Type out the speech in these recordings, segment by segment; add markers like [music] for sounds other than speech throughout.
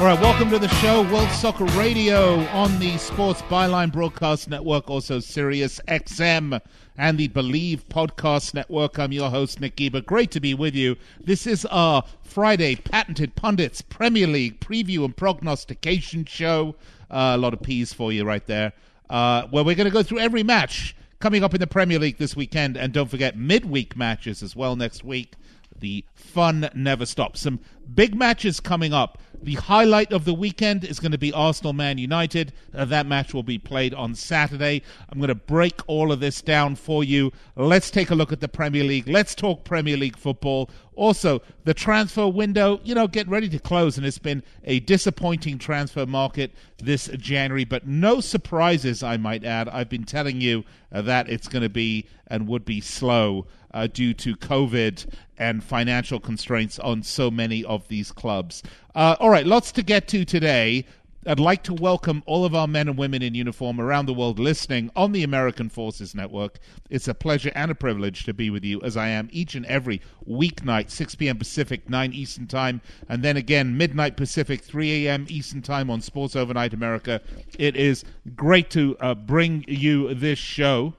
All right, welcome to the show, World Soccer Radio on the Sports Byline Broadcast Network, also Sirius XM and the Bleav Podcast Network. I'm your host, Nick Geber. Great to be with you. This is our Friday Patented Pundits Premier League preview and prognostication show. Uh, a lot of P's for you right there. Uh, where we're going to go through every match coming up in the Premier League this weekend. And don't forget midweek matches as well next week. The fun never stops. Some big matches coming up. The highlight of the weekend is going to be Arsenal Man United. Uh, that match will be played on Saturday. I'm going to break all of this down for you. Let's take a look at the Premier League. Let's talk Premier League football. Also, the transfer window, you know, getting ready to close, and it's been a disappointing transfer market this January, but no surprises, I might add. I've been telling you uh, that it's going to be and would be slow uh, due to COVID and financial constraints on so many of these clubs. Uh, all right, lots to get to today. I'd like to welcome all of our men and women in uniform around the world listening on the American Forces Network. It's a pleasure and a privilege to be with you as I am each and every weeknight, 6 p.m. Pacific, 9 Eastern Time, and then again, midnight Pacific, 3 a.m. Eastern Time on Sports Overnight America. It is great to uh, bring you this show.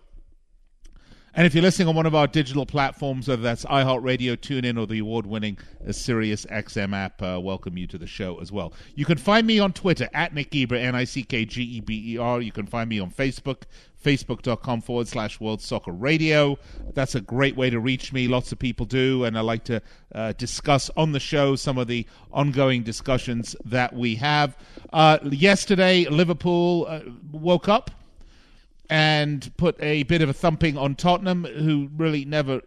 And if you're listening on one of our digital platforms, whether that's iHeartRadio, TuneIn, or the award-winning Sirius XM app, uh, welcome you to the show as well. You can find me on Twitter at Nick Geber, N-I-C-K-G-E-B-E-R. You can find me on Facebook, facebook.com forward slash World Soccer Radio. That's a great way to reach me. Lots of people do, and I like to uh, discuss on the show some of the ongoing discussions that we have. Uh, yesterday, Liverpool uh, woke up and put a bit of a thumping on Tottenham, who really never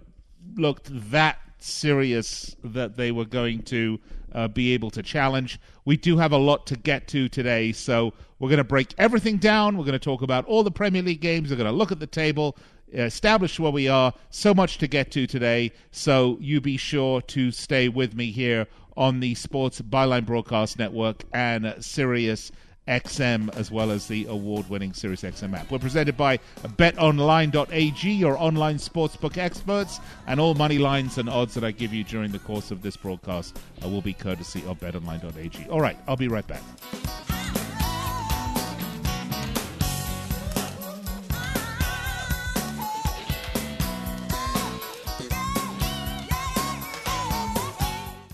looked that serious that they were going to uh, be able to challenge. We do have a lot to get to today, so we're going to break everything down. We're going to talk about all the Premier League games. We're going to look at the table, establish where we are. So much to get to today, so you be sure to stay with me here on the Sports Byline Broadcast Network and Sirius XM as well as the award-winning SiriusXM app. We're presented by BetOnline.ag, your online sportsbook experts, and all money lines and odds that I give you during the course of this broadcast uh, will be courtesy of BetOnline.ag. All right, I'll be right back.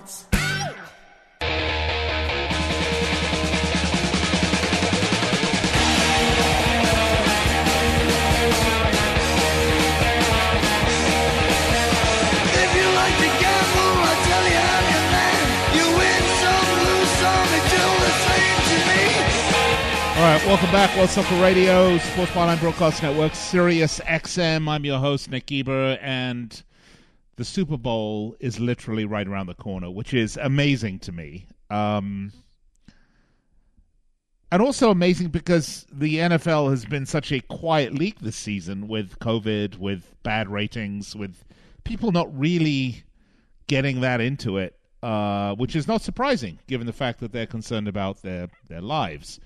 it's all the same to me. All right, welcome back. World Soccer Radio, Sports Byline Broadcast Network, Sirius XM. I'm your host, Nick Geber, and the Super Bowl is literally right around the corner, which is amazing to me. Um, and also amazing because the NFL has been such a quiet league this season with COVID, with bad ratings, with people not really getting that into it, uh, which is not surprising given the fact that they're concerned about their, their lives.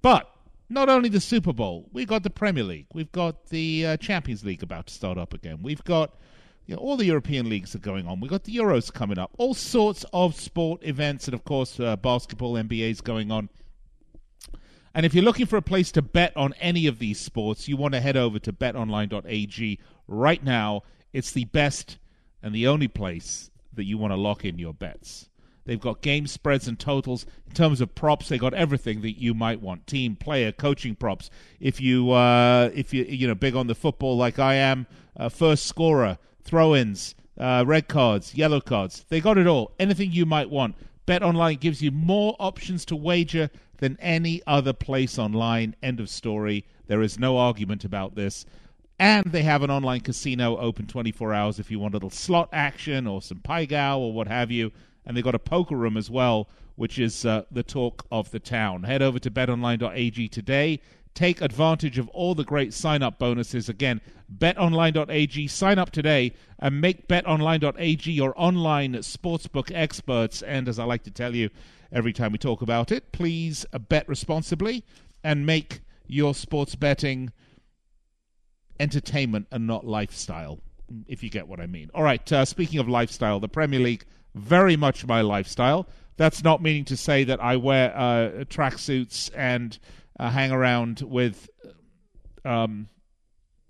But not only the Super Bowl, we've got the Premier League, we've got the uh, Champions League about to start up again, we've got you know, all the European leagues are going on, we've got the Euros coming up, all sorts of sport events, and of course, uh, basketball, NBA is going on. And if you're looking for a place to bet on any of these sports, you want to head over to betonline.ag right now. It's the best and the only place that you want to lock in your bets. They've got game spreads and totals. In terms of props, they got everything that you might want: team, player, coaching props. If you uh, if you you know big on the football like I am, uh, first scorer, throw-ins, uh, red cards, yellow cards. They got it all. Anything you might want. Bet Online gives you more options to wager than any other place online. End of story. There is no argument about this. And they have an online casino open 24 hours if you want a little slot action or some Pai or what have you. And they've got a poker room as well, which is uh, the talk of the town. Head over to betonline.ag today. Take advantage of all the great sign up bonuses. Again, betonline.ag. Sign up today and make betonline.ag your online sportsbook experts. And as I like to tell you every time we talk about it, please bet responsibly and make your sports betting entertainment and not lifestyle, if you get what I mean. All right, uh, speaking of lifestyle, the Premier League, very much my lifestyle. That's not meaning to say that I wear uh, tracksuits and uh, hang around with, um,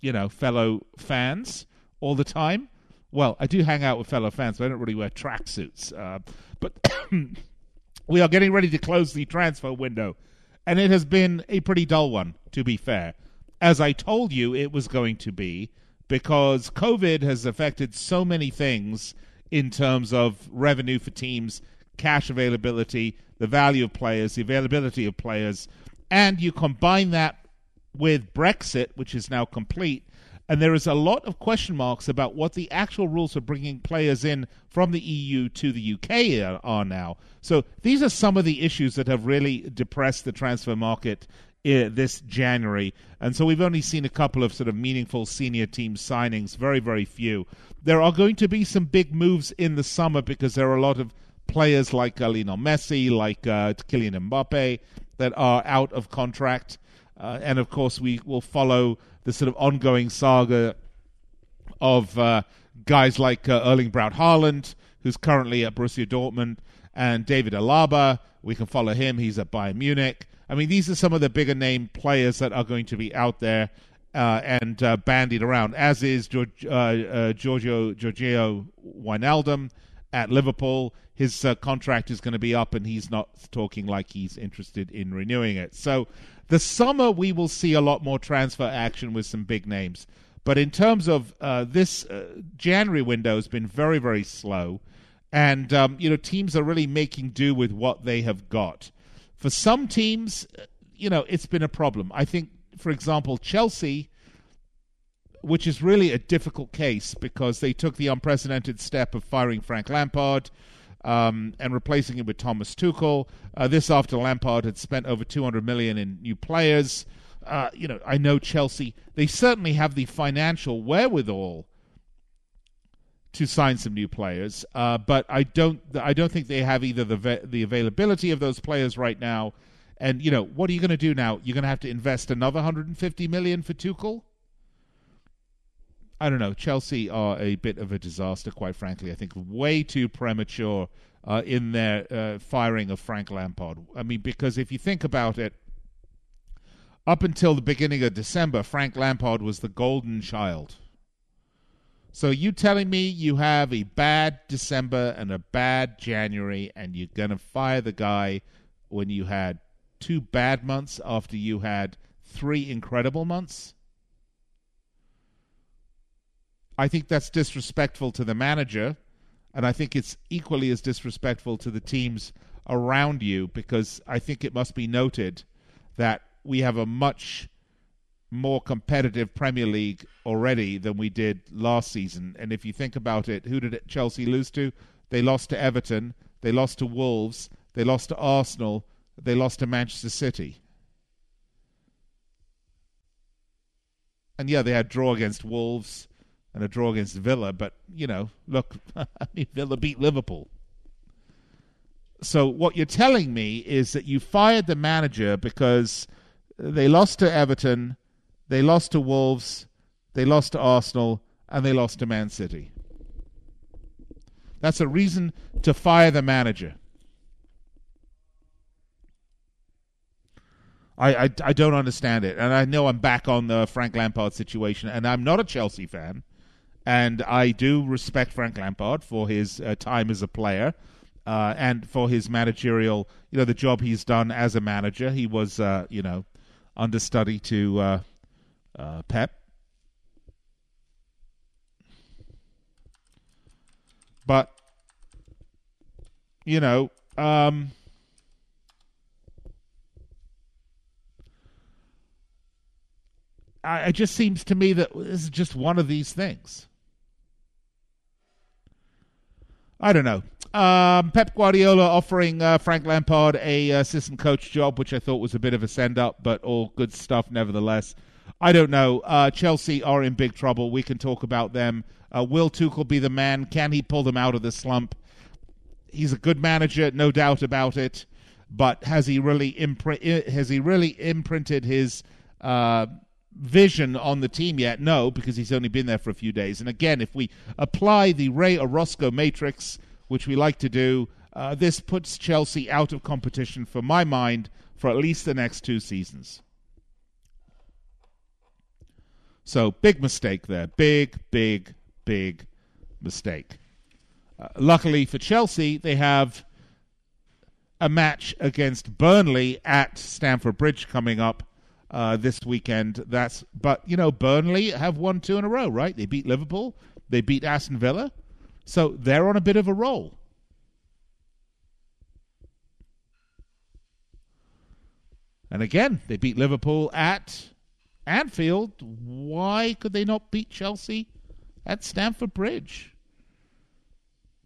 you know, fellow fans all the time. Well, I do hang out with fellow fans, but I don't really wear tracksuits. Uh, but [coughs] we are getting ready to close the transfer window, and it has been a pretty dull one, to be fair. As I told you, it was going to be because COVID has affected so many things in terms of revenue for teams, cash availability, the value of players, the availability of players, and you combine that with Brexit, which is now complete, And there is a lot of question marks about what the actual rules for bringing players in from the EU to the UK are, now. So these are some of the issues that have really depressed the transfer market uh, this January. And so we've only seen a couple of sort of meaningful senior team signings, very, very few. There are going to be some big moves in the summer because there are a lot of players like Lionel Messi, like uh, Kylian Mbappe, that are out of contract. Uh, and of course, we will follow the sort of ongoing saga of uh, guys like uh, Erling Braut Haaland, who's currently at Borussia Dortmund, and David Alaba. We can follow him. He's at Bayern Munich. I mean, these are some of the bigger name players that are going to be out there uh, and uh, bandied around, as is George, uh, uh Giorgio Giorgio Wijnaldum at Liverpool. His uh, contract is going to be up, and he's not talking like he's interested in renewing it. So, the summer we will see a lot more transfer action with some big names. But in terms of uh, this January window has been very, very slow, and um, you know teams are really making do with what they have got. For some teams, you know, it's been a problem. I think, for example, Chelsea, which is really a difficult case because they took the unprecedented step of firing Frank Lampard. Um, and replacing him with Thomas Tuchel. Uh, this after Lampard had spent over 200 million in new players. Uh, you know, I know Chelsea. They certainly have the financial wherewithal to sign some new players. Uh, but I don't I don't think they have either the the availability of those players right now. And you know what are you going to do now? You're going to have to invest another 150 million for Tuchel. I don't know. Chelsea are a bit of a disaster, quite frankly. I think way too premature uh, in their uh, firing of Frank Lampard. I mean, because if you think about it, up until the beginning of December, Frank Lampard was the golden child so you telling me you have a bad December and a bad January, and you're gonna fire the guy when you had two bad months after you had three incredible months? I think that's disrespectful to the manager, and I think it's equally as disrespectful to the teams around you because I think it must be noted that we have a much more competitive Premier League already than we did last season. And if you think about it, who did Chelsea lose to? They lost to Everton, they lost to Wolves, they lost to Arsenal, they lost to Manchester City. And yeah, they had draw against Wolves and a draw against Villa, but you know, look, [laughs] Villa beat Liverpool. So what you're telling me is that you fired the manager because they lost to Everton, they lost to Wolves, they lost to Arsenal, and they lost to Man City. That's a reason to fire the manager. I, I, I, don't understand it. And I know I'm back on the Frank Lampard situation, and I'm not a Chelsea fan. And I do respect Frank Lampard for his uh, time as a player uh, and for his managerial, you know, the job he's done as a manager. He was, uh, you know, understudy to uh, uh, Pep. But you know, um, I, it just seems to me that this is just one of these things. I don't know. Um, Pep Guardiola offering uh, Frank Lampard a uh, assistant coach job, which I thought was a bit of a send up, but all good stuff nevertheless. I don't know. Uh, Chelsea are in big trouble. We can talk about them. Uh, will Tuchel be the man? Can he pull them out of the slump? He's a good manager, no doubt about it. But has he really imprint? Has he really imprinted his uh, vision on the team yet? No, because he's only been there for a few days. And again, if we apply the Ray Orozco matrix, which we like to do, uh, this puts Chelsea out of competition, for my mind, for at least the next two seasons. So big mistake there. Big, big, big mistake. Uh, luckily for Chelsea, they have a match against Burnley at Stamford Bridge coming up uh, this weekend. That's but you know Burnley have won two in a row, right? They beat Liverpool, they beat Aston Villa, so they're on a bit of a roll. And again, they beat Liverpool at Anfield, why could they not beat Chelsea at Stamford Bridge?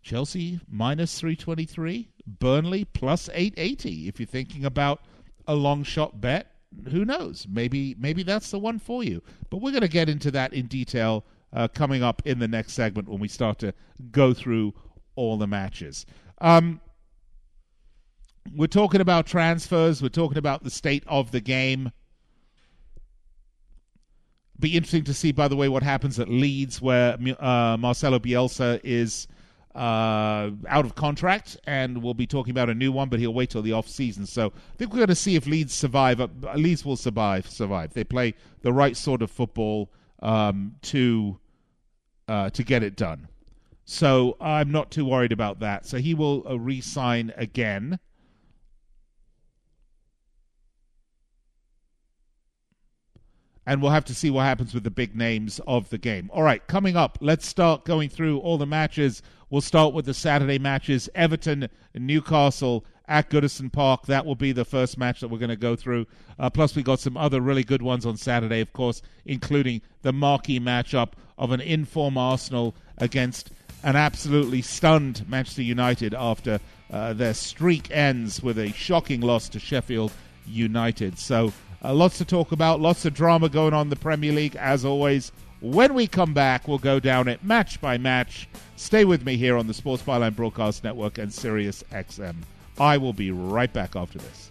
Chelsea minus 323, Burnley plus 880. If you're thinking about a long shot bet, who knows? Maybe maybe that's the one for you. But we're going to get into that in detail uh, coming up in the next segment when we start to go through all the matches. Um, we're talking about transfers. We're talking about the state of the game. Be interesting to see, by the way, what happens at Leeds, where uh, Marcelo Bielsa is uh, out of contract, and we'll be talking about a new one, but he'll wait till the off season. So I think we're going to see if Leeds survive. Uh, Leeds will survive. Survive. They play the right sort of football um, to uh, to get it done. So I'm not too worried about that. So he will uh, re-sign again. And we'll have to see what happens with the big names of the game. All right, coming up, let's start going through all the matches. We'll start with the Saturday matches Everton, Newcastle at Goodison Park. That will be the first match that we're going to go through. Uh, plus, we got some other really good ones on Saturday, of course, including the marquee matchup of an inform Arsenal against an absolutely stunned Manchester United after uh, their streak ends with a shocking loss to Sheffield United. So, uh, lots to talk about, lots of drama going on in the Premier League, as always. When we come back, we'll go down it match by match. Stay with me here on the Sports Byline Broadcast Network and Sirius XM. I will be right back after this.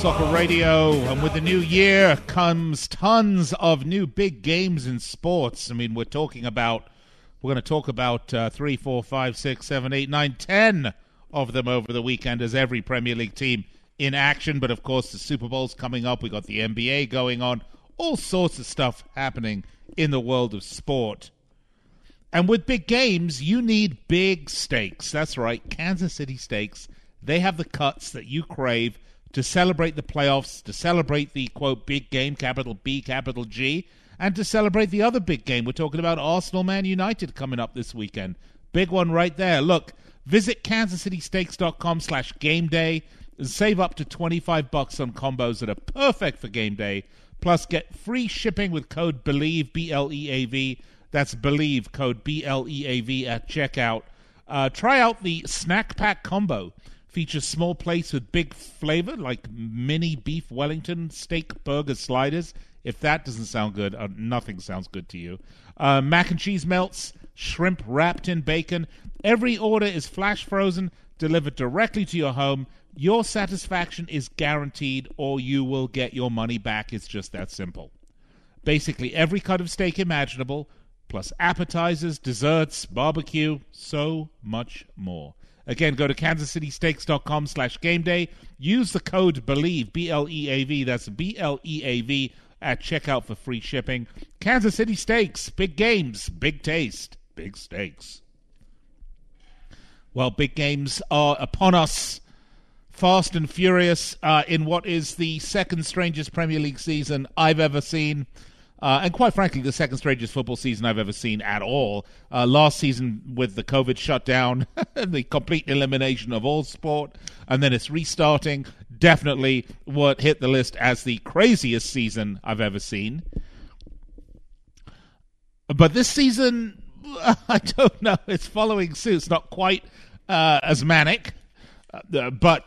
Soccer Radio, and with the new year comes tons of new big games in sports. I mean, we're talking about, we're going to talk about uh, three, four, five, six, seven, eight, nine, ten of them over the weekend as every Premier League team in action. But of course, the Super Bowl's coming up. We got the NBA going on, all sorts of stuff happening in the world of sport. And with big games, you need big stakes. That's right, Kansas City Stakes. They have the cuts that you crave to celebrate the playoffs, to celebrate the quote big game, capital B, capital G, and to celebrate the other big game. We're talking about Arsenal Man United coming up this weekend. Big one right there. Look, visit kansascitysteaks.com slash game day and save up to 25 bucks on combos that are perfect for game day. Plus, get free shipping with code BLEAV, B L E A V. That's BLEAV, code B L E A V at checkout. Uh, try out the snack pack combo features small plates with big flavor like mini beef Wellington steak burger sliders. If that doesn't sound good, uh, nothing sounds good to you. Uh, mac and cheese melts, shrimp wrapped in bacon. Every order is flash frozen, delivered directly to your home. Your satisfaction is guaranteed, or you will get your money back. It's just that simple. Basically, every cut of steak imaginable, plus appetizers, desserts, barbecue, so much more. Again, go to kansascitysteaks.com slash game day. Use the code BLEAV, B L E A V, that's B L E A V, at checkout for free shipping. Kansas City Steaks, big games, big taste, big steaks. Well, big games are upon us. Fast and furious uh, in what is the second strangest Premier League season I've ever seen. Uh, and quite frankly, the second strangest football season I've ever seen at all. Uh, last season, with the COVID shutdown, [laughs] the complete elimination of all sport, and then it's restarting, definitely what hit the list as the craziest season I've ever seen. But this season, [laughs] I don't know. It's following suit. It's not quite uh, as manic, uh, but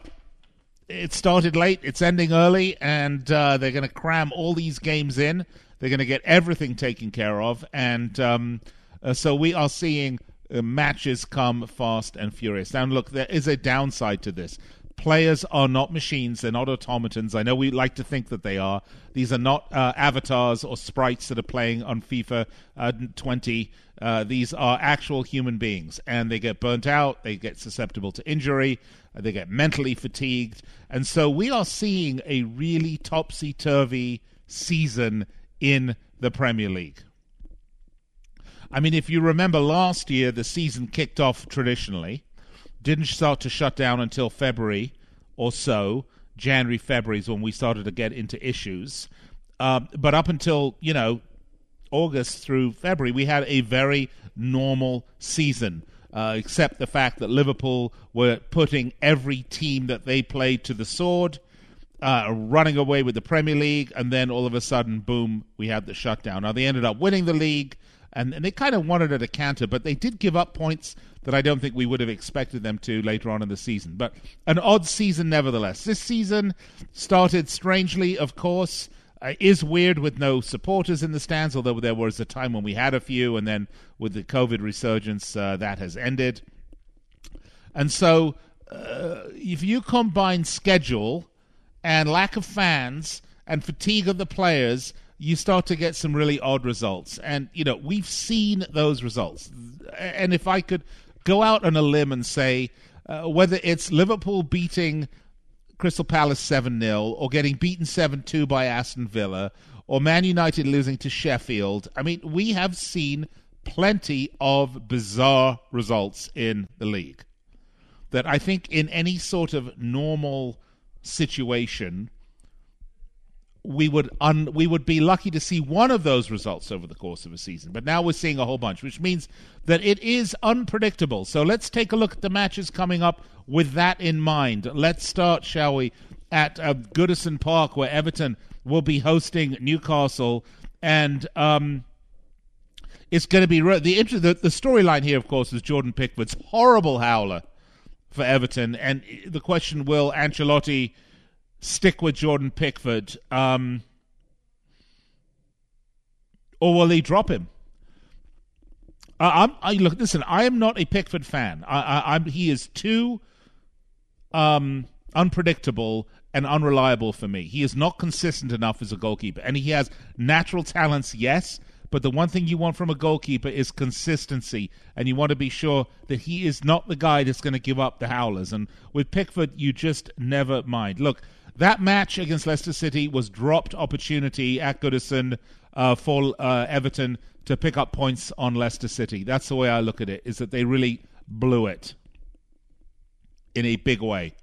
it started late. It's ending early, and uh, they're going to cram all these games in. They're going to get everything taken care of, and um, uh, so we are seeing uh, matches come fast and furious. Now, look, there is a downside to this. Players are not machines; they're not automatons. I know we like to think that they are. These are not uh, avatars or sprites that are playing on FIFA uh, 20. Uh, these are actual human beings, and they get burnt out. They get susceptible to injury. They get mentally fatigued, and so we are seeing a really topsy turvy season in the Premier League. I mean, if you remember last year, the season kicked off traditionally, didn't start to shut down until February or so. January, February is when we started to get into issues. Uh, but up until, you know, August through February, we had a very normal season, uh, except the fact that Liverpool were putting every team that they played to the sword uh, running away with the Premier League, and then all of a sudden, boom, we had the shutdown. Now they ended up winning the league, and, and they kind of wanted a canter, but they did give up points that I don't think we would have expected them to later on in the season. But an odd season, nevertheless. This season started strangely, of course. Uh, is weird with no supporters in the stands, although there was a time when we had a few, and then with the COVID resurgence, uh, that has ended. And so, uh, if you combine schedule and lack of fans and fatigue of the players, you start to get some really odd results. And, you know, we've seen those results. And if I could go out on a limb and say uh, whether it's Liverpool beating Crystal Palace 7 0 or getting beaten 7 2 by Aston Villa or Man United losing to Sheffield, I mean, we have seen plenty of bizarre results in the league that I think in any sort of normal situation we would un, we would be lucky to see one of those results over the course of a season. But now we're seeing a whole bunch, which means that it is unpredictable. So let's take a look at the matches coming up with that in mind. Let's start, shall we, at uh, Goodison Park, where Everton will be hosting Newcastle, and um, it's going to be re- the inter- the, the storyline here, of course, is Jordan Pickford's horrible howler for Everton, and the question: Will Ancelotti stick with Jordan Pickford, um, or will he drop him? I, I'm I look. Listen, I am not a Pickford fan. I, I, he is too um, unpredictable and unreliable for me. He is not consistent enough as a goalkeeper, and he has natural talents, yes. But the one thing you want from a goalkeeper is consistency, and you want to be sure that he is not the guy that's going to give up the howlers. And with Pickford, you just never mind. Look, that match against Leicester City was dropped opportunity at Goodison uh, for uh, Everton to pick up points on Leicester City. That's the way I look at it. Is that they really blew it in a big way.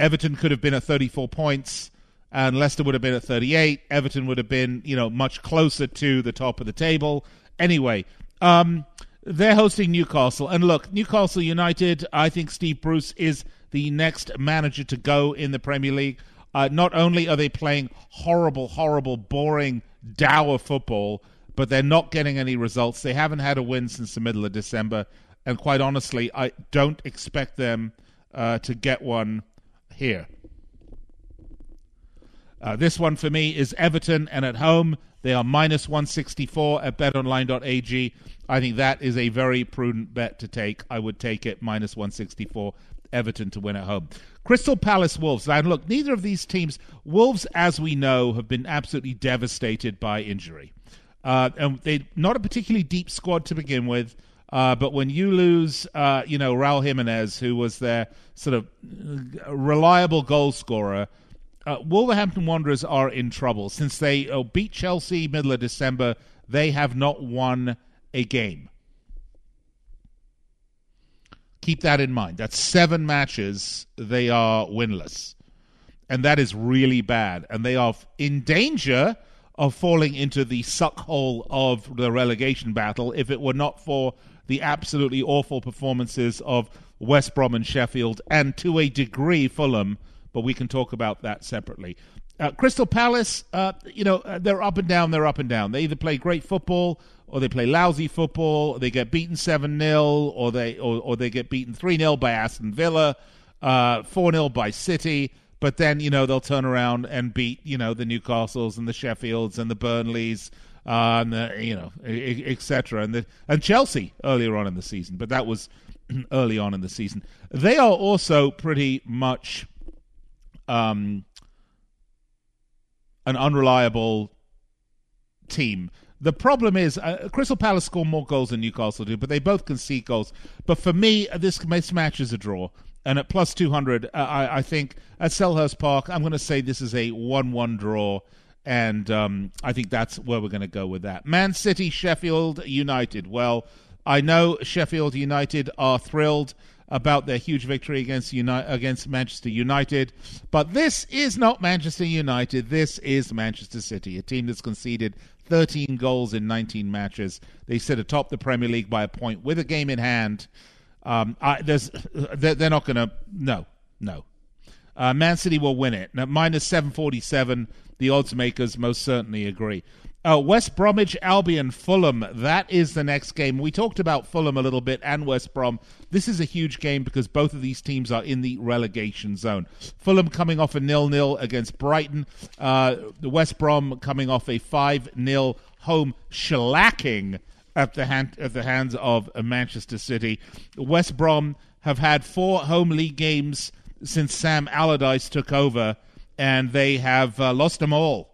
Everton could have been at 34 points and Leicester would have been at 38. Everton would have been, you know, much closer to the top of the table. Anyway, um, they're hosting Newcastle. And look, Newcastle United, I think Steve Bruce is the next manager to go in the Premier League. Uh, not only are they playing horrible, horrible, boring, dour football, but they're not getting any results. They haven't had a win since the middle of December. And quite honestly, I don't expect them uh, to get one here. Uh, this one for me is Everton, and at home they are minus 164 at betonline.ag. I think that is a very prudent bet to take. I would take it minus 164 Everton to win at home. Crystal Palace Wolves. And look, neither of these teams, Wolves, as we know, have been absolutely devastated by injury. Uh, and they not a particularly deep squad to begin with. Uh, but when you lose, uh, you know, Raul Jimenez, who was their sort of reliable goal scorer, uh, Wolverhampton Wanderers are in trouble since they uh, beat Chelsea middle of December. They have not won a game. Keep that in mind. That's seven matches they are winless, and that is really bad. And they are in danger of falling into the suck hole of the relegation battle if it were not for the absolutely awful performances of West Brom and Sheffield, and to a degree Fulham but we can talk about that separately. Uh, Crystal Palace, uh, you know, uh, they're up and down, they're up and down. They either play great football or they play lousy football, they get beaten 7 0, or they, or, or they get beaten 3 0 by Aston Villa, uh, 4 0 by City. But then, you know, they'll turn around and beat, you know, the Newcastles and the Sheffields and the Burnleys, uh, and the, you know, etc. And the and Chelsea earlier on in the season, but that was [clears throat] early on in the season. They are also pretty much um, an unreliable team. The problem is, uh, Crystal Palace score more goals than Newcastle do, but they both concede goals. But for me, this, this match is a draw. And at plus 200, uh, I, I, think at Selhurst Park, I'm going to say this is a 1 1 draw. And um, I think that's where we're going to go with that. Man City, Sheffield United. Well, I know Sheffield United are thrilled about their huge victory against Uni- against Manchester United. But this is not Manchester United. This is Manchester City, a team that's conceded 13 goals in 19 matches. They sit atop the Premier League by a point with a game in hand. Um, I, there's, they're, not going to. No, no. Uh, Man City will win it. Now, minus 747. The odds makers most certainly agree. Uh, West Bromwich Albion Fulham. That is the next game. We talked about Fulham a little bit and West Brom. This is a huge game because both of these teams are in the relegation zone. Fulham coming off a nil-nil against Brighton. Uh, West Brom coming off a five-nil home shellacking at the hand at the hands of Manchester City. West Brom have had four home league games since Sam Allardyce took over, and they have uh, lost them all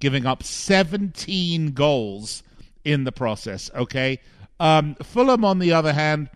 giving up 17 goals in the process. Okay. Um, Fulham, on the other hand,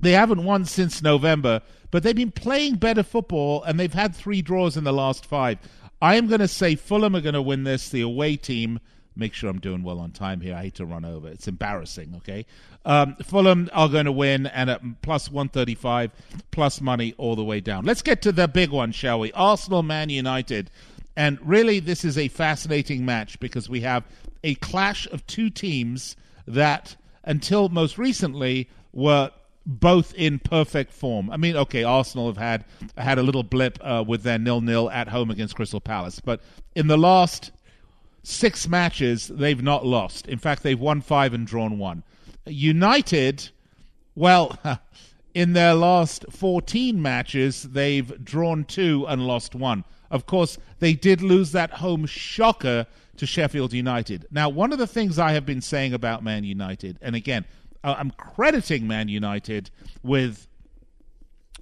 they haven't won since November, but they've been playing better football and they've had three draws in the last five. I am going to say Fulham are going to win this, the away team, make sure I'm doing well on time here. I hate to run over. It's embarrassing, okay? Um, Fulham are going to win and at plus 135, plus money all the way down. Let's get to the big one, shall we? Arsenal Man United. And really, this is a fascinating match because we have a clash of two teams that, until most recently, were both in perfect form. I mean, okay, Arsenal have had had a little blip uh, with their nil nil at home against Crystal Palace, but in the last six matches, they've not lost. In fact, they've won five and drawn one. United, well. [laughs] In their last 14 matches, they've drawn two and lost one. Of course, they did lose that home shocker to Sheffield United. Now, one of the things I have been saying about Man United, and again, I'm crediting Man United with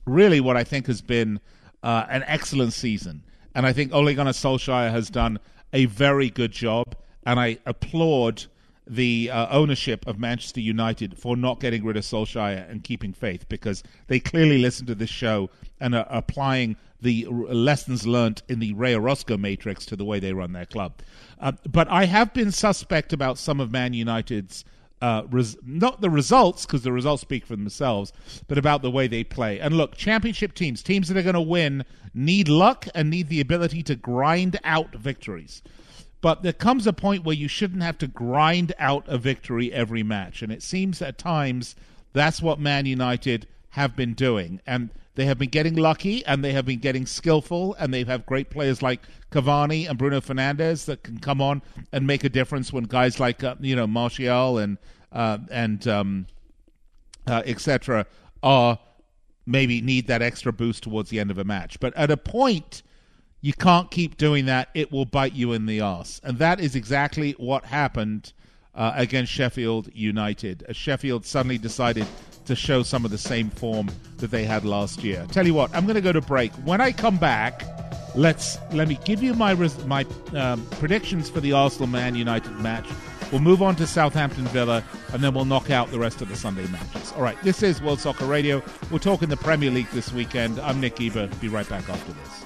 really what I think has been uh, an excellent season. And I think Ole Gunnar Solskjaer has done a very good job. And I applaud the uh, ownership of Manchester United for not getting rid of Solskjaer and keeping faith because they clearly listen to this show and are applying the lessons learned in the Ray Orozco matrix to the way they run their club. Uh, but I have been suspect about some of Man United's uh, res- not the results because the results speak for themselves, but about the way they play. And look, championship teams, teams that are going to win, need luck and need the ability to grind out victories. But there comes a point where you shouldn't have to grind out a victory every match, and it seems at times that's what Man United have been doing, and they have been getting lucky, and they have been getting skillful, and they have great players like Cavani and Bruno Fernandes that can come on and make a difference when guys like uh, you know Martial and uh, and um, uh, etc. are maybe need that extra boost towards the end of a match. But at a point, you can't keep doing that; it will bite you in the ass, and that is exactly what happened uh, against Sheffield United. Sheffield suddenly decided to show some of the same form that they had last year. Tell you what, I'm going to go to break. When I come back, let's let me give you my my um, predictions for the Arsenal Man United match. We'll move on to Southampton Villa, and then we'll knock out the rest of the Sunday matches. All right, this is World Soccer Radio. We're talking the Premier League this weekend. I'm Nick Geber. Be right back after this.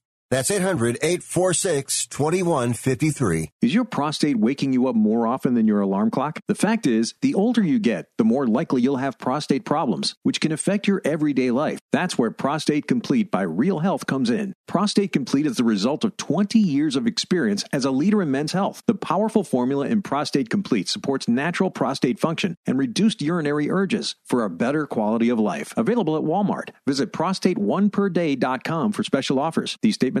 That's 800 846 2153. Is your prostate waking you up more often than your alarm clock? The fact is, the older you get, the more likely you'll have prostate problems, which can affect your everyday life. That's where Prostate Complete by Real Health comes in. Prostate Complete is the result of 20 years of experience as a leader in men's health. The powerful formula in Prostate Complete supports natural prostate function and reduced urinary urges for a better quality of life. Available at Walmart. Visit prostate1perday.com for special offers. These statements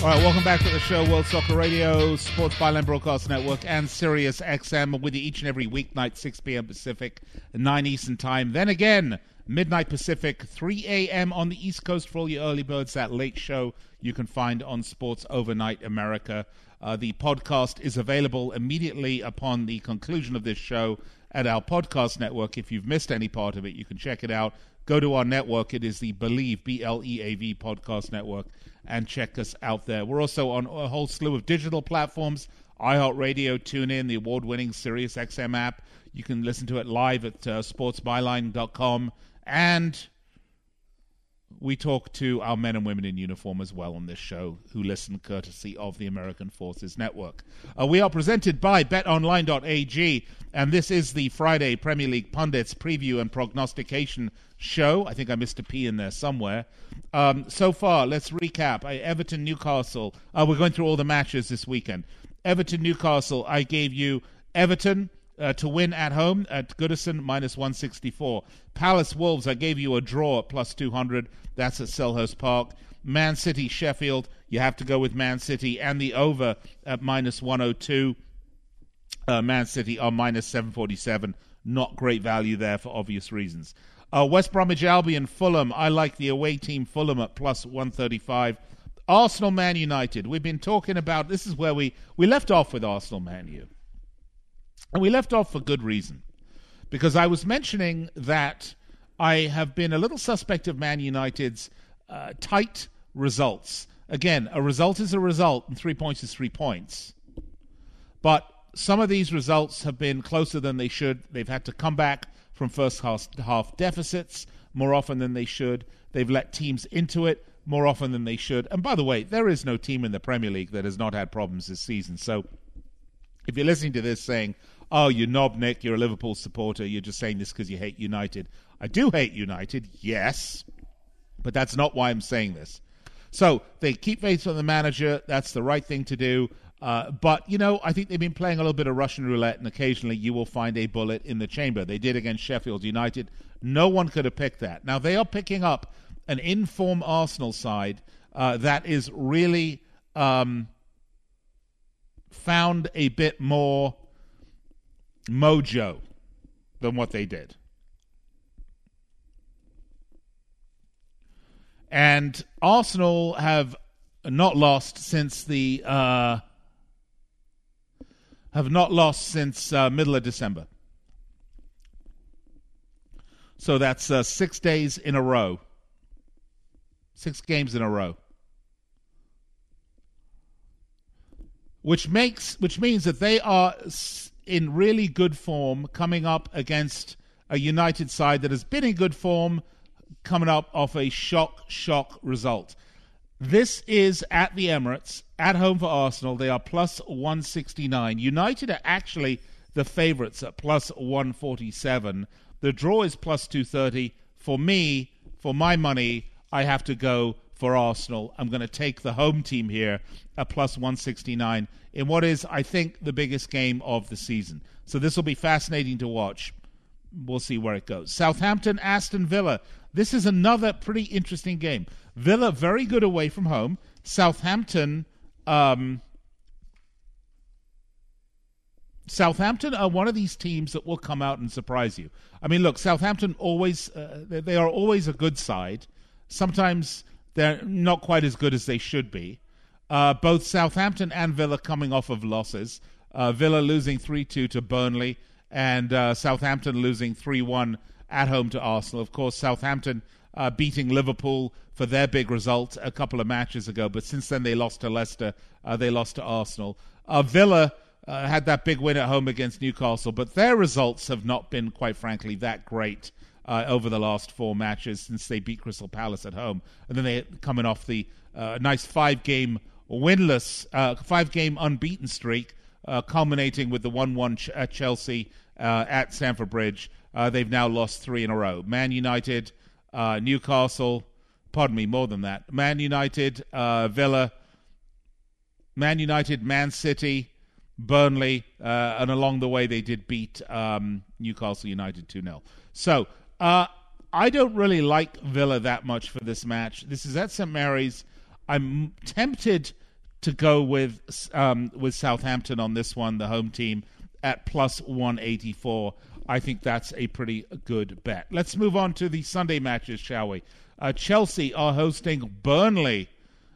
All right, welcome back to the show, World Soccer Radio, Sports Byline Broadcast Network, and Sirius XM with you each and every weeknight, 6 p.m. Pacific, 9 Eastern Time. Then again, midnight Pacific, 3 a.m. on the East Coast for all your early birds. That late show you can find on Sports Overnight America. Uh, the podcast is available immediately upon the conclusion of this show at our podcast network. If you've missed any part of it, you can check it out. Go to our network. It is the Bleav, B L E A V podcast network, and check us out there. We're also on a whole slew of digital platforms iHeartRadio, TuneIn, the award winning Sirius XM app. You can listen to it live at uh, sportsbyline.com. And we talk to our men and women in uniform as well on this show who listen courtesy of the American Forces Network. Uh, we are presented by betonline.ag, and this is the Friday Premier League Pundits preview and prognostication show. I think I missed a P in there somewhere. Um, so far, let's recap. Everton Newcastle. Uh, we're going through all the matches this weekend. Everton Newcastle, I gave you Everton uh, to win at home at Goodison minus 164. Palace Wolves, I gave you a draw at plus 200. That's at Selhurst Park. Man City Sheffield, you have to go with Man City and the over at minus 102. Uh, Man City are minus 747. Not great value there for obvious reasons. Uh, West Bromwich Albion, Fulham. I like the away team Fulham at plus 135. Arsenal Man United. We've been talking about this is where we, we left off with Arsenal Man U. And we left off for good reason. Because I was mentioning that I have been a little suspect of Man United's uh, tight results. Again, a result is a result, and three points is three points. But some of these results have been closer than they should. They've had to come back from first half, half deficits more often than they should. They've let teams into it more often than they should. And by the way, there is no team in the Premier League that has not had problems this season. So if you're listening to this saying, oh, you knob Nick, you're a Liverpool supporter, you're just saying this because you hate United. I do hate United, yes, but that's not why I'm saying this. So they keep faith on the manager. That's the right thing to do. Uh, but, you know, I think they've been playing a little bit of Russian roulette, and occasionally you will find a bullet in the chamber. They did against Sheffield United. No one could have picked that. Now, they are picking up an informed Arsenal side uh, that is really um, found a bit more mojo than what they did. And Arsenal have not lost since the uh, have not lost since uh, middle of December. So that's uh, six days in a row, six games in a row, which makes which means that they are in really good form coming up against a United side that has been in good form coming up off a shock shock result. This is at the Emirates, at home for Arsenal. They are plus 169. United are actually the favourites at plus 147. The draw is plus 230. For me, for my money, I have to go for Arsenal. I'm going to take the home team here at plus 169 in what is, I think, the biggest game of the season. So this will be fascinating to watch. We'll see where it goes. Southampton, Aston Villa. This is another pretty interesting game. Villa very good away from home. Southampton, um, Southampton are one of these teams that will come out and surprise you. I mean, look, Southampton always uh, they are always a good side. Sometimes they're not quite as good as they should be. Uh, both Southampton and Villa coming off of losses. Uh, Villa losing three two to Burnley, and uh, Southampton losing 3 1 at home to Arsenal. Of course, Southampton uh, beating Liverpool for their big result a couple of matches ago, but since then they lost to Leicester, uh, they lost to Arsenal. Uh, Villa had that big win at home against Newcastle, but their results have not been, quite frankly, that great. Uh, over the last four matches since they beat Crystal Palace at home, and then they coming off the uh, nice five-game winless, five-game unbeaten streak, culminating with the one-one ch- at Chelsea at Stamford Bridge. they've now lost three in a row. Man United, Newcastle, pardon me, more than that. Man United, Villa, Man United, Man City, Burnley, uh, and along the way they did beat um, Newcastle United 2 0. So uh, I don't really like Villa that much for this match. This is at St. Mary's. I'm tempted to go with um, with Southampton on this one, the home team, at plus 184. I think that's a pretty good bet. Let's move on to the Sunday matches, shall we? Uh, Chelsea are hosting Burnley.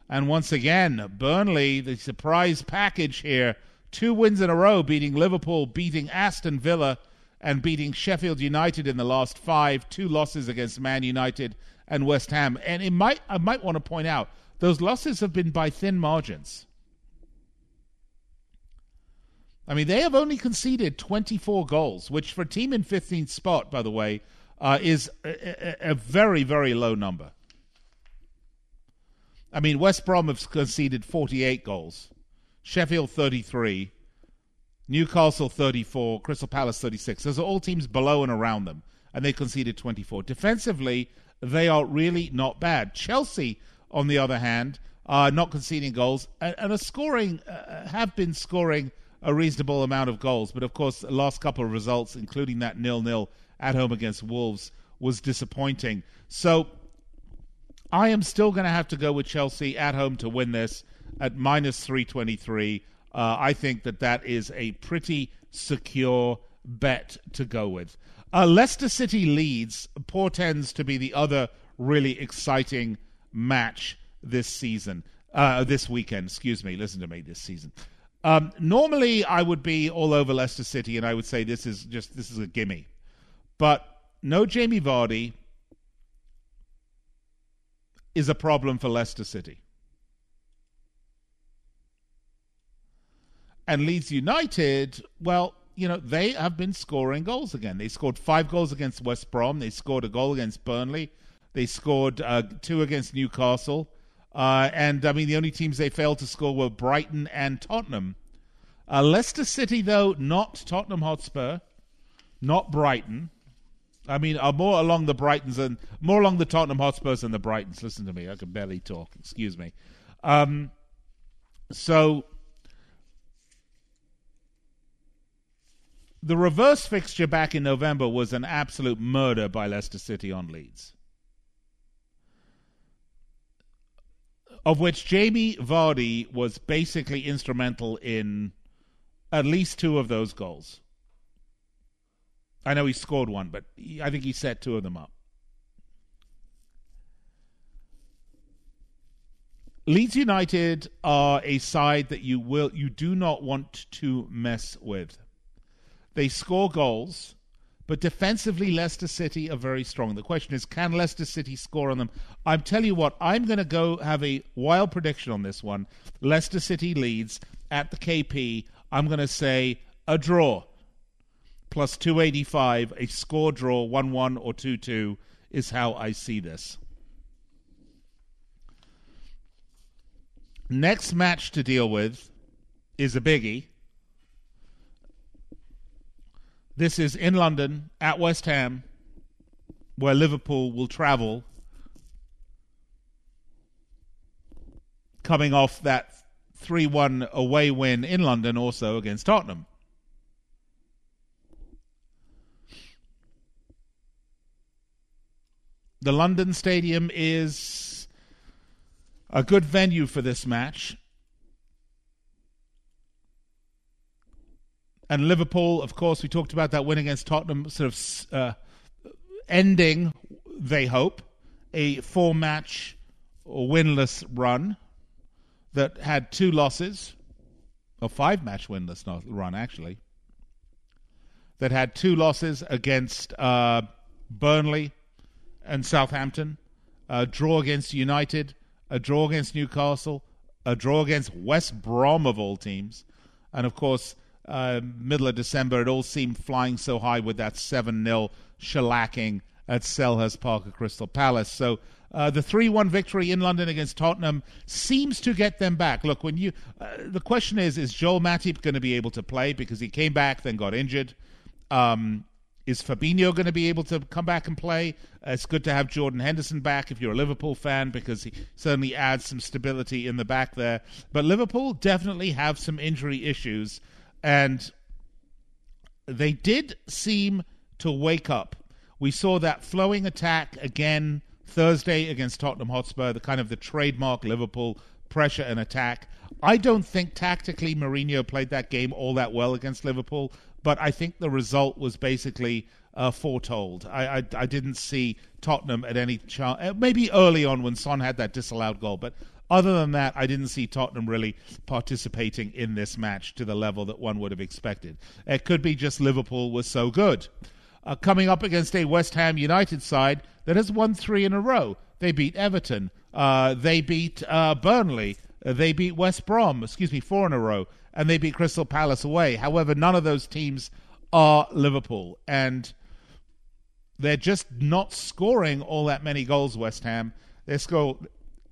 And once again, Burnley, the surprise package here. Two wins in a row, beating Liverpool, beating Aston Villa, and beating Sheffield United in the last five. Two losses against Man United and West Ham. And it might, I might want to point out, those losses have been by thin margins. I mean, they have only conceded 24 goals, which for a team in 15th spot, by the way, uh, is a, a, a very, very low number. I mean, West Brom have conceded 48 goals, Sheffield 33, Newcastle 34, Crystal Palace 36. Those are all teams below and around them, and they conceded 24. Defensively, they are really not bad. Chelsea, on the other hand, are not conceding goals and, and are scoring, uh, have been scoring a reasonable amount of goals. But of course, the last couple of results, including that nil nil at home against Wolves, was disappointing. So I am still going to have to go with Chelsea at home to win this at minus 323. Uh, I think that that is a pretty secure bet to go with. Uh, Leicester City Leeds portends to be the other really exciting match this season, uh, this weekend. Excuse me. Listen to me. This season. Um, normally, I would be all over Leicester City, and I would say this is just this is a gimme. But no Jamie Vardy, is a problem for Leicester City. And Leeds United, well, you know, they have been scoring goals again. They scored five goals against West Brom. They scored a goal against Burnley. They scored uh, two against Newcastle. Uh, and, I mean, the only teams they failed to score were Brighton and Tottenham. Uh, Leicester City, though, not Tottenham Hotspur, not Brighton. I mean, are more along the Brightons and more along the Tottenham Hotspurs than the Brightons. Listen to me, I can barely talk. Excuse me. Um, so the reverse fixture back in November was an absolute murder by Leicester City on Leeds. Of which Jamie Vardy was basically instrumental in at least two of those goals. I know he scored one, but he, I think he set two of them up. Leeds United are a side that you will you do not want to mess with. They score goals, but defensively Leicester City are very strong. The question is can Leicester City score on them? I'm telling you what, I'm going to go have a wild prediction on this one. Leicester City Leeds at the KP. I'm going to say a draw plus 285, a score draw 1 1 or 2 2 is how I see this. Next match to deal with is a biggie. This is in London at West Ham, where Liverpool will travel, coming off that 3 1 away win in London also against Tottenham. The London Stadium is a good venue for this match. And Liverpool, of course, we talked about that win against Tottenham, sort of uh, ending, they hope, a four match winless run that had two losses, a five match winless run, actually. that had two losses against uh, Burnley and Southampton, a draw against United, a draw against Newcastle, a draw against West Brom of all teams, and of course, uh, middle of December, it all seemed flying so high with that 7 0 shellacking at Selhurst Park at Crystal Palace. So uh, the 3 1 victory in London against Tottenham seems to get them back. Look, when you. Uh, the question is is Joel Matip going to be able to play because he came back, then got injured? Um, is Fabinho going to be able to come back and play? Uh, it's good to have Jordan Henderson back if you're a Liverpool fan because he certainly adds some stability in the back there. But Liverpool definitely have some injury issues, and they did seem to wake up. We saw that flowing attack again Thursday against Tottenham Hotspur, the kind of the trademark Liverpool pressure and attack. I don't think tactically Mourinho played that game all that well against Liverpool but I think the result was basically uh, foretold. I, I, I didn't see Tottenham at any chance. Uh, maybe early on when Son had that disallowed goal, but other than that, I didn't see Tottenham really participating in this match to the level that one would have expected. It could be just Liverpool was so good. Uh, coming up against a West Ham United side that has won three in a row. They beat Everton. Uh, they beat uh, Burnley. Uh, they beat West Brom. Excuse me, four in a row and they beat Crystal Palace away. However, none of those teams are Liverpool, and they're just not scoring all that many goals. West Ham they score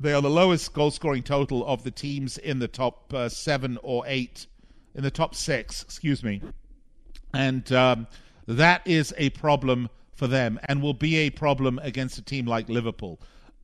they are the lowest goal scoring total of the teams in the top uh, seven or eight, in the top six, excuse me, and um, that is a problem for them, and will be a problem against a team like Liverpool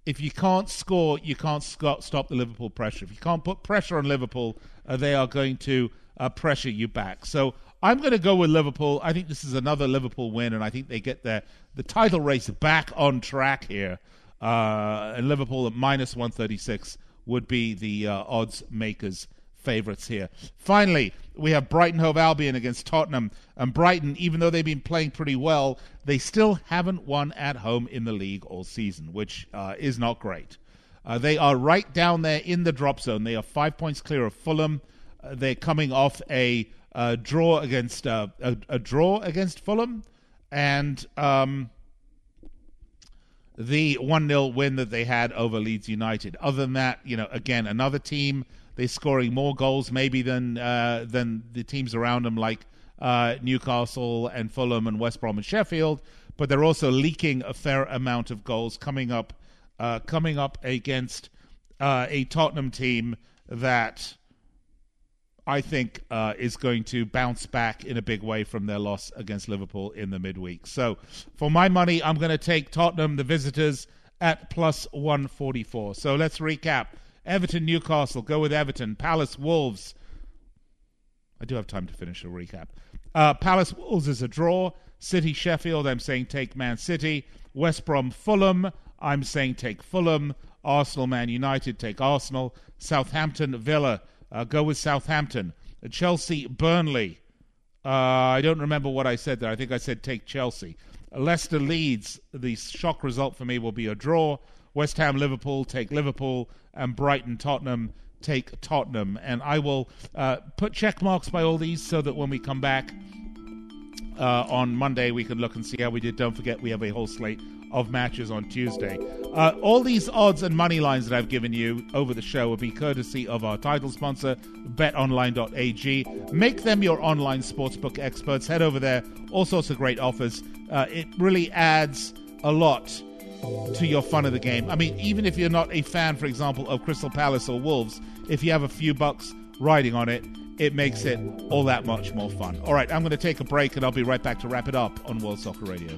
if you can't score, you can't stop the Liverpool pressure. If you can't put pressure on Liverpool, uh, they are going to uh, pressure you back. So I'm going to go with Liverpool. I think this is another Liverpool win, and I think they get their the title race back on track here. Uh, and Liverpool at minus 136 would be the uh, odds makers favourites here. Finally, we have Brighton Hove Albion against Tottenham. And Brighton, even though they've been playing pretty well, they still haven't won at home in the league all season, which uh, is not great. Uh, they are right down there in the drop zone. They are five points clear of Fulham. Uh, they're coming off a uh, draw against a, a, draw against Fulham, and um, the one 0 win that they had over Leeds United. Other than that, you know, again another team they're scoring more goals maybe than uh, than the teams around them, like uh, Newcastle and Fulham and West Brom and Sheffield. But they're also leaking a fair amount of goals coming up, uh, coming up against uh, a Tottenham team that I think uh, is going to bounce back in a big way from their loss against Liverpool in the midweek. So, for my money, I'm going to take Tottenham, the visitors, at plus 144. So let's recap. Everton, Newcastle. Go with Everton. Palace, Wolves. I do have time to finish a recap. Uh, Palace, Wolves is a draw. City, Sheffield. I'm saying take Man City. West Brom, Fulham. I'm saying take Fulham. Arsenal, Man United. Take Arsenal. Southampton, Villa. Uh, go with Southampton. Chelsea, Burnley. Uh, I don't remember what I said there. I think I said take Chelsea. Leicester, Leeds. The shock result for me will be a draw. West Ham, Liverpool, take Liverpool, and Brighton, Tottenham, take Tottenham. And I will uh, put check marks by all these so that when we come back uh, on Monday, we can look and see how we did. Don't forget, we have a whole slate of matches on Tuesday. Uh, all these odds and money lines that I've given you over the show will be courtesy of our title sponsor, betonline.ag. Make them your online sportsbook experts. Head over there, all sorts of great offers. Uh, it really adds a lot to your fun of the game. I mean, even if you're not a fan, for example, of Crystal Palace or Wolves, if you have a few bucks riding on it, it makes it all that much more fun. All right, I'm going to take a break and I'll be right back to wrap it up on World Soccer Radio.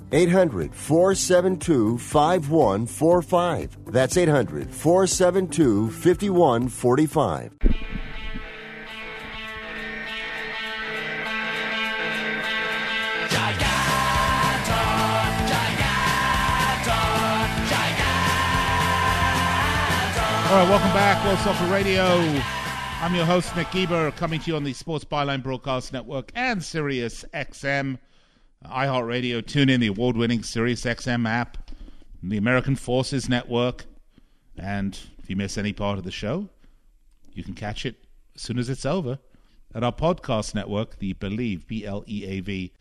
800 472 5145. That's 800 472 5145. All right, welcome back, World Soccer Radio. I'm your host, Nick Geber, coming to you on the Sports Byline Broadcast Network and Sirius XM, iHeartRadio, tune in the award winning Sirius XM app, the American Forces Network. And if you miss any part of the show, you can catch it as soon as it's over at our podcast network, the Bleav, B L E A V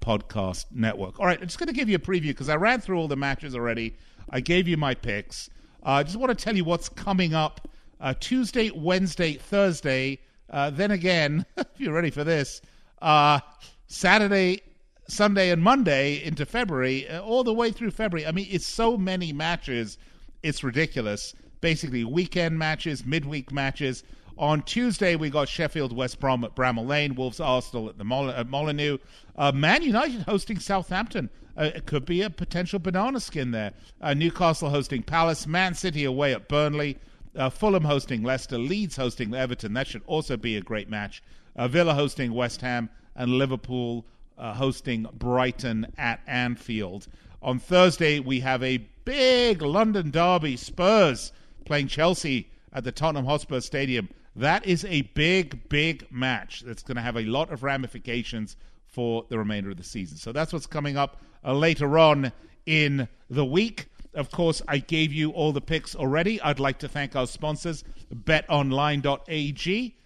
podcast network. All right, I'm just going to give you a preview because I ran through all the matches already. I gave you my picks. Uh, I just want to tell you what's coming up uh, Tuesday, Wednesday, Thursday. Uh, then again, [laughs] if you're ready for this, uh, Saturday, Sunday, and Monday into February, uh, all the way through February. I mean, it's so many matches, it's ridiculous. Basically, weekend matches, midweek matches. On Tuesday, we got Sheffield West Brom at Bramall Lane, Wolves Arsenal at the Mol- at Molineux, uh, Man United hosting Southampton. Uh, it could be a potential banana skin there. Uh, Newcastle hosting Palace, Man City away at Burnley, uh, Fulham hosting Leicester, Leeds hosting Everton. That should also be a great match. Uh, Villa hosting West Ham, and Liverpool uh, hosting Brighton at Anfield. On Thursday, we have a big London derby Spurs playing Chelsea at the Tottenham Hotspur Stadium. That is a big, big match that's going to have a lot of ramifications for the remainder of the season. So that's what's coming up uh, later on in the week. Of course, I gave you all the picks already. I'd like to thank our sponsors, betonline.ag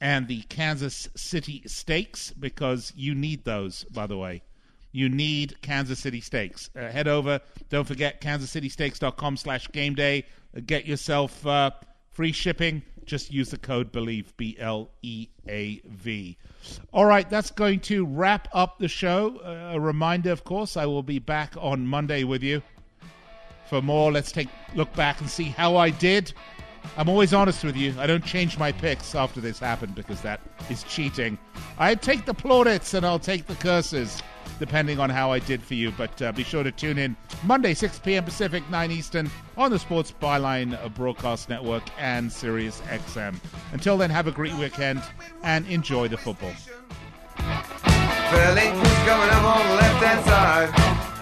and the Kansas City Steaks, because you need those, by the way. You need Kansas City Steaks. Uh, head over. Don't forget kansascitysteaks.com slash game day. Uh, get yourself uh, free shipping. Just use the code BLEAV, B L E A V. All right, that's going to wrap up the show. Uh, a reminder, of course, I will be back on Monday with you for more. Let's take look back and see how I did I'm always honest with you. I don't change my picks after this happened because that is cheating. I take the plaudits and I'll take the curses, depending on how I did for you. But uh, be sure to tune in Monday, 6 p.m. Pacific, 9 Eastern, on the Sports Byline Broadcast Network and Sirius XM. Until then, have a great weekend and enjoy the football. Up on the left hand side.